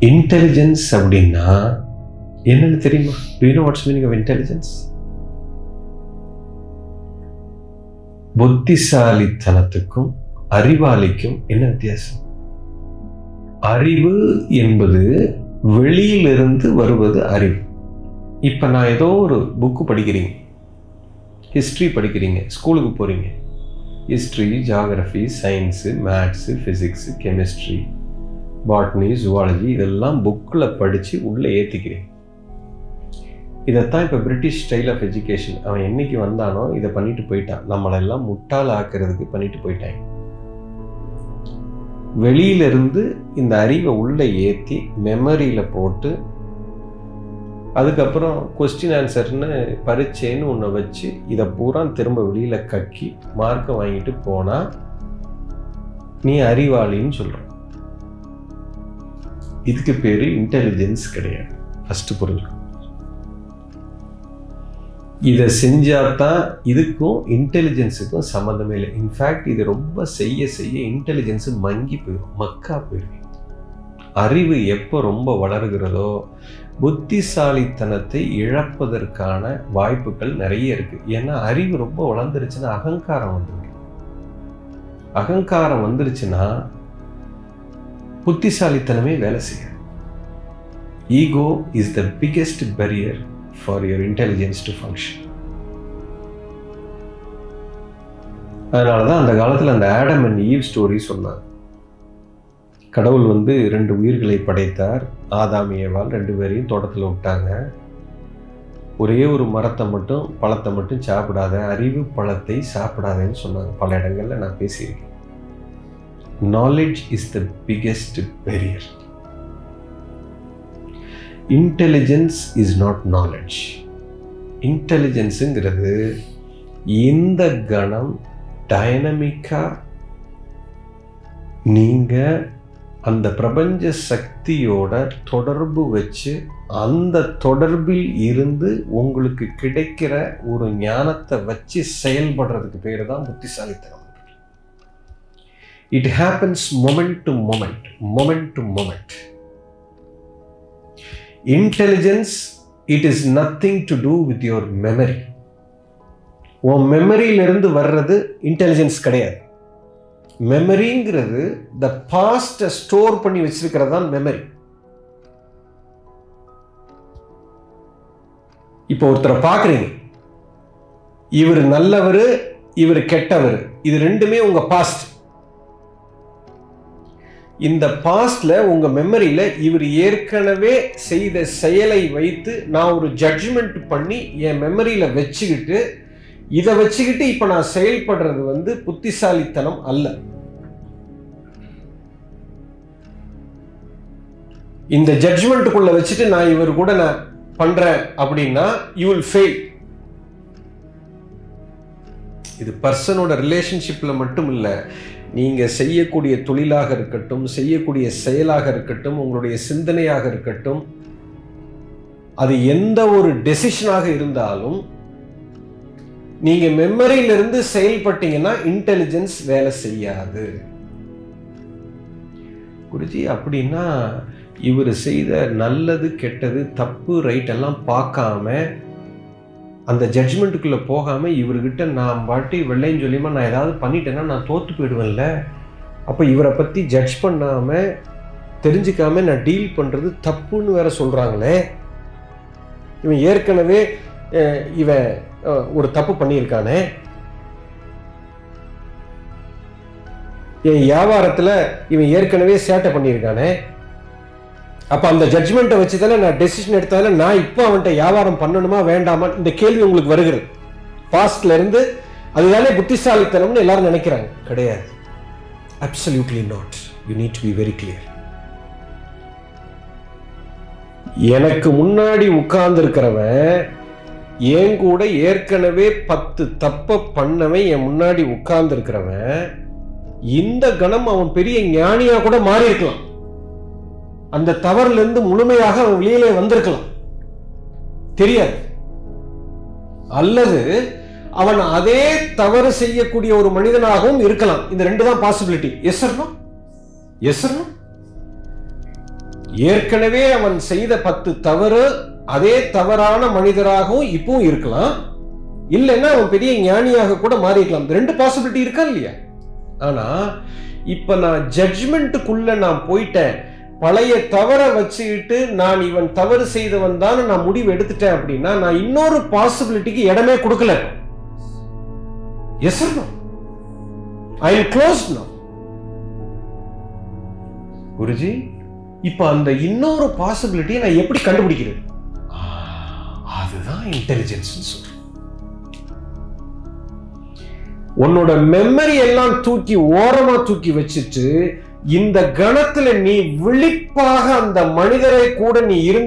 Intelligence அப்படின்னா என்னன்னு தெரியுமா? Do you know what's meaning of intelligence புத்திசாலித்தனத்துக்கும் அறிவாளிக்கும் என்ன வித்தியாசம்? அறிவு என்பது வெளியிலிருந்து வருவது அறிவு. இப்போ நான் ஏதோ ஒரு புக்கு படிக்கிறீங்க. ஹிஸ்ட்ரி படிக்கிறீங்க. ஸ்கூலுக்கு போகிறீங்க history geography science maths physics chemistry botany zoology இதெல்லாம் புக்கில் படித்து உள்ளே ஏற்றிக்கிறேன் இதைத்தான் இப்போ பிரிட்டிஷ் ஸ்டைல் ஆஃப் எஜுகேஷன் அவன் என்னைக்கு வந்தானோ இதை பண்ணிட்டு போயிட்டான். நம்மளெல்லாம் முட்டால் ஆக்கிறதுக்கு பண்ணிட்டு போயிட்டாங்க வெளியிலிருந்து இந்த அறிவை உள்ளே ஏற்றி மெமரியில் போட்டு அதுக்கப்புறம் கொஸ்டின் ஆன்சர்னு பரீட்சைன்னு ஒன்று வச்சு இதை பூரா திரும்ப வெளியில் கக்கி மார்க்கை வாங்கிட்டு போனால் நீ அறிவாளின்னு சொல்கிற இதுக்கு பேர் இன்டெலிஜென்ஸ் கிடையாது. ஃபஸ்ட்டு பொருள் இதை செஞ்சால் தான் இதுக்கும் இன்டெலிஜென்ஸுக்கும் சம்மந்தமே இல்லை. இன்ஃபேக்ட் இது ரொம்ப செய்ய செய்ய இன்டெலிஜென்ஸு மங்கி போயிடும் மக்கா போயிடும் அறிவு எப்போ ரொம்ப வளர்கிறதோ புத்திசாலித்தனத்தை இழப்பதற்கான வாய்ப்புகள் நிறைய இருக்கு. ஏன்னா அறிவு ரொம்ப வளர்ந்துருச்சுன்னா அகங்காரம் வந்துடும் அகங்காரம் வந்துருச்சுன்னா புத்திசாலித்தனமே வேலை செய்யும். Ego is the biggest barrier for your intelligence to function அதனால தான் அந்த காலத்தில் அந்த ஆடம் அண்ட் ஈவ் ஸ்டோரி சொன்னாங்க. கடவுள் வந்து ரெண்டு உயிர்களை படைத்தார். ஆதாமியவால் ரெண்டு பேரையும் தோட்டத்தில் விட்டாங்க. ஒரே ஒரு மரத்தை மட்டும் பழத்தை மட்டும் சாப்பிடாத அறிவு பழத்தை சாப்பிடாதேன்னு சொன்னாங்க. பல இடங்களில் நான் பேசியிருக்கேன். Knowledge is the biggest barrier intelligence is not knowledge இன்டெலிஜென்ஸுங்கிறது இந்த கணம் டைனமிக்காக நீங்கள் அந்த பிரபஞ்ச சக்தியோட தொடர்பு வச்சு அந்த தொடர்பில் இருந்து உங்களுக்கு கிடைக்கிற ஒரு ஞானத்தை வச்சு செயல்படுறதுக்கு பேர் தான் புத்திசாலித்தனம். It happens moment to moment moment to moment intelligence it is nothing to do with your memory உன் மெமரியிலிருந்து வர்றது இன்டெலிஜென்ஸ் கிடையாது. மெமரிங்கிறது த பாஸ்ட்டை ஸ்டோர் பண்ணி வச்சிருக்கிறது தான் மெமரி இப்போ ஒருத்தரை பார்க்குறீங்க. இவர் நல்லவர் இவர் கெட்டவர். இது ரெண்டுமே உங்கள் பாஸ்ட் இந்த பாஸ்டில் உங்கள் மெமரியில் இவர் ஏற்கனவே செய்த செயலை வைத்து நான் ஒரு ஜட்ஜ்மெண்ட் பண்ணி என் மெமரியில் வச்சுக்கிட்டு இதை வச்சுக்கிட்டு இப்போ நான் செயல்படுறது வந்து புத்திசாலித்தனம் அல்ல. இந்த ஜட்ஜ்மெண்ட்டுக்குள்ளே வச்சுட்டு நான் இவர் கூட நான் பண்ணுறேன் அப்படின்னா யூ வில் ஃபெயில் இது பர்சனோட ரிலேஷன்ஷிப்பில் மட்டும் இல்லை நீங்கள் செய்யக்கூடிய தொழிலாக இருக்கட்டும் செய்யக்கூடிய செயலாக இருக்கட்டும் உங்களுடைய சிந்தனையாக இருக்கட்டும் அது எந்த ஒரு டெசிஷனாக இருந்தாலும் நீங்கள் மெமரியிலிருந்து செயல்பட்டீங்கன்னா இன்டெலிஜென்ஸ் வேலை செய்யாது. குருஜி அப்படின்னா இவர் செய்த நல்லது கெட்டது தப்பு ரைட் எல்லாம் பார்க்காம அந்த ஜட்ஜ்மெண்ட்டுக்குள்ளே போகாமல் இவர்கிட்ட நான் பாட்டி வெள்ளையும் சொல்லியுமா நான் ஏதாவது பண்ணிட்டேன்னா நான் தோற்று போயிடுவேன்ல. அப்போ இவரை பற்றி ஜட்ஜ் பண்ணாமல் தெரிஞ்சுக்காம நான் டீல் பண்ணுறது தப்புன்னு வேற சொல்கிறாங்களே இவன் ஏற்கனவே இவன் ஒரு தப்பு பண்ணியிருக்கானே. என் வியாபாரத்தில் இவன் ஏற்கனவே சேட்டை பண்ணியிருக்கானே. அப்போ அந்த ஜட்ஜ்மெண்ட்டை வச்சு தானே நான் டெசிஷன் எடுத்தால நான் இப்போ அவன்கிட்ட வியாபாரம் பண்ணணுமா வேண்டாமா? இந்த கேள்வி உங்களுக்கு வருகிறது. பாஸ்ட்லேருந்து அதுதானே புத்திசாலித்தனம்னு எல்லாரும் நினைக்கிறாங்க. கிடையாது. Absolutely not you need to be very clear எனக்கு முன்னாடி உட்கார்ந்துருக்கிறவன் என் கூட ஏற்கனவே பத்து தப்ப பண்ணவன் என் முன்னாடி உட்கார்ந்துருக்கிறவன் இந்த கணம் அவன் பெரிய ஞானியா கூட மாறி இருக்கலாம் அந்த தவறுலேருந்து முழுமையாக அவன் வெளியிலே வந்திருக்கலாம். தெரியாது. அல்லது அவன் அதே தவறு செய்யக்கூடிய ஒரு மனிதனாகவும் இருக்கலாம். இந்த ரெண்டு தான் பாசிபிலிட்டி எஸ் எஸ் ஏற்கனவே அவன் செய்த பத்து தவறு அதே தவறான மனிதராகவும் இப்பவும் இருக்கலாம். இல்லைன்னா அவன் பெரிய ஞானியாக கூட மாறிக்கலாம் இந்த ரெண்டு பாசிபிலிட்டி இருக்கா இல்லையா? ஆனா இப்ப நான் ஜட்ஜ்மெண்ட்டுக்குள்ள நான் போயிட்டேன். பழைய தவற வச்சுக்கிட்டு நான் இவன் தவறு செய்தவன் தான் நான் முடிவு எடுத்துட்டேன் அப்படின்னா நான் இன்னொரு பாசிபிலிட்டிக்கு இடமே கொடுக்கல. Yes I am close Guruji இப்ப அந்த இன்னொரு பாசிபிலிட்டியை நான் எப்படி கண்டுபிடிக்கிறது? அதுதான் இன்டெலிஜென்ஸ் சொல்றேன். உன்னோட மெமரி எல்லாம் தூக்கி ஓரமா தூக்கி வச்சுட்டு இந்த கணத்துல நீ விழிப்பாக அந்த மனிதரை கூட நீ இருந்து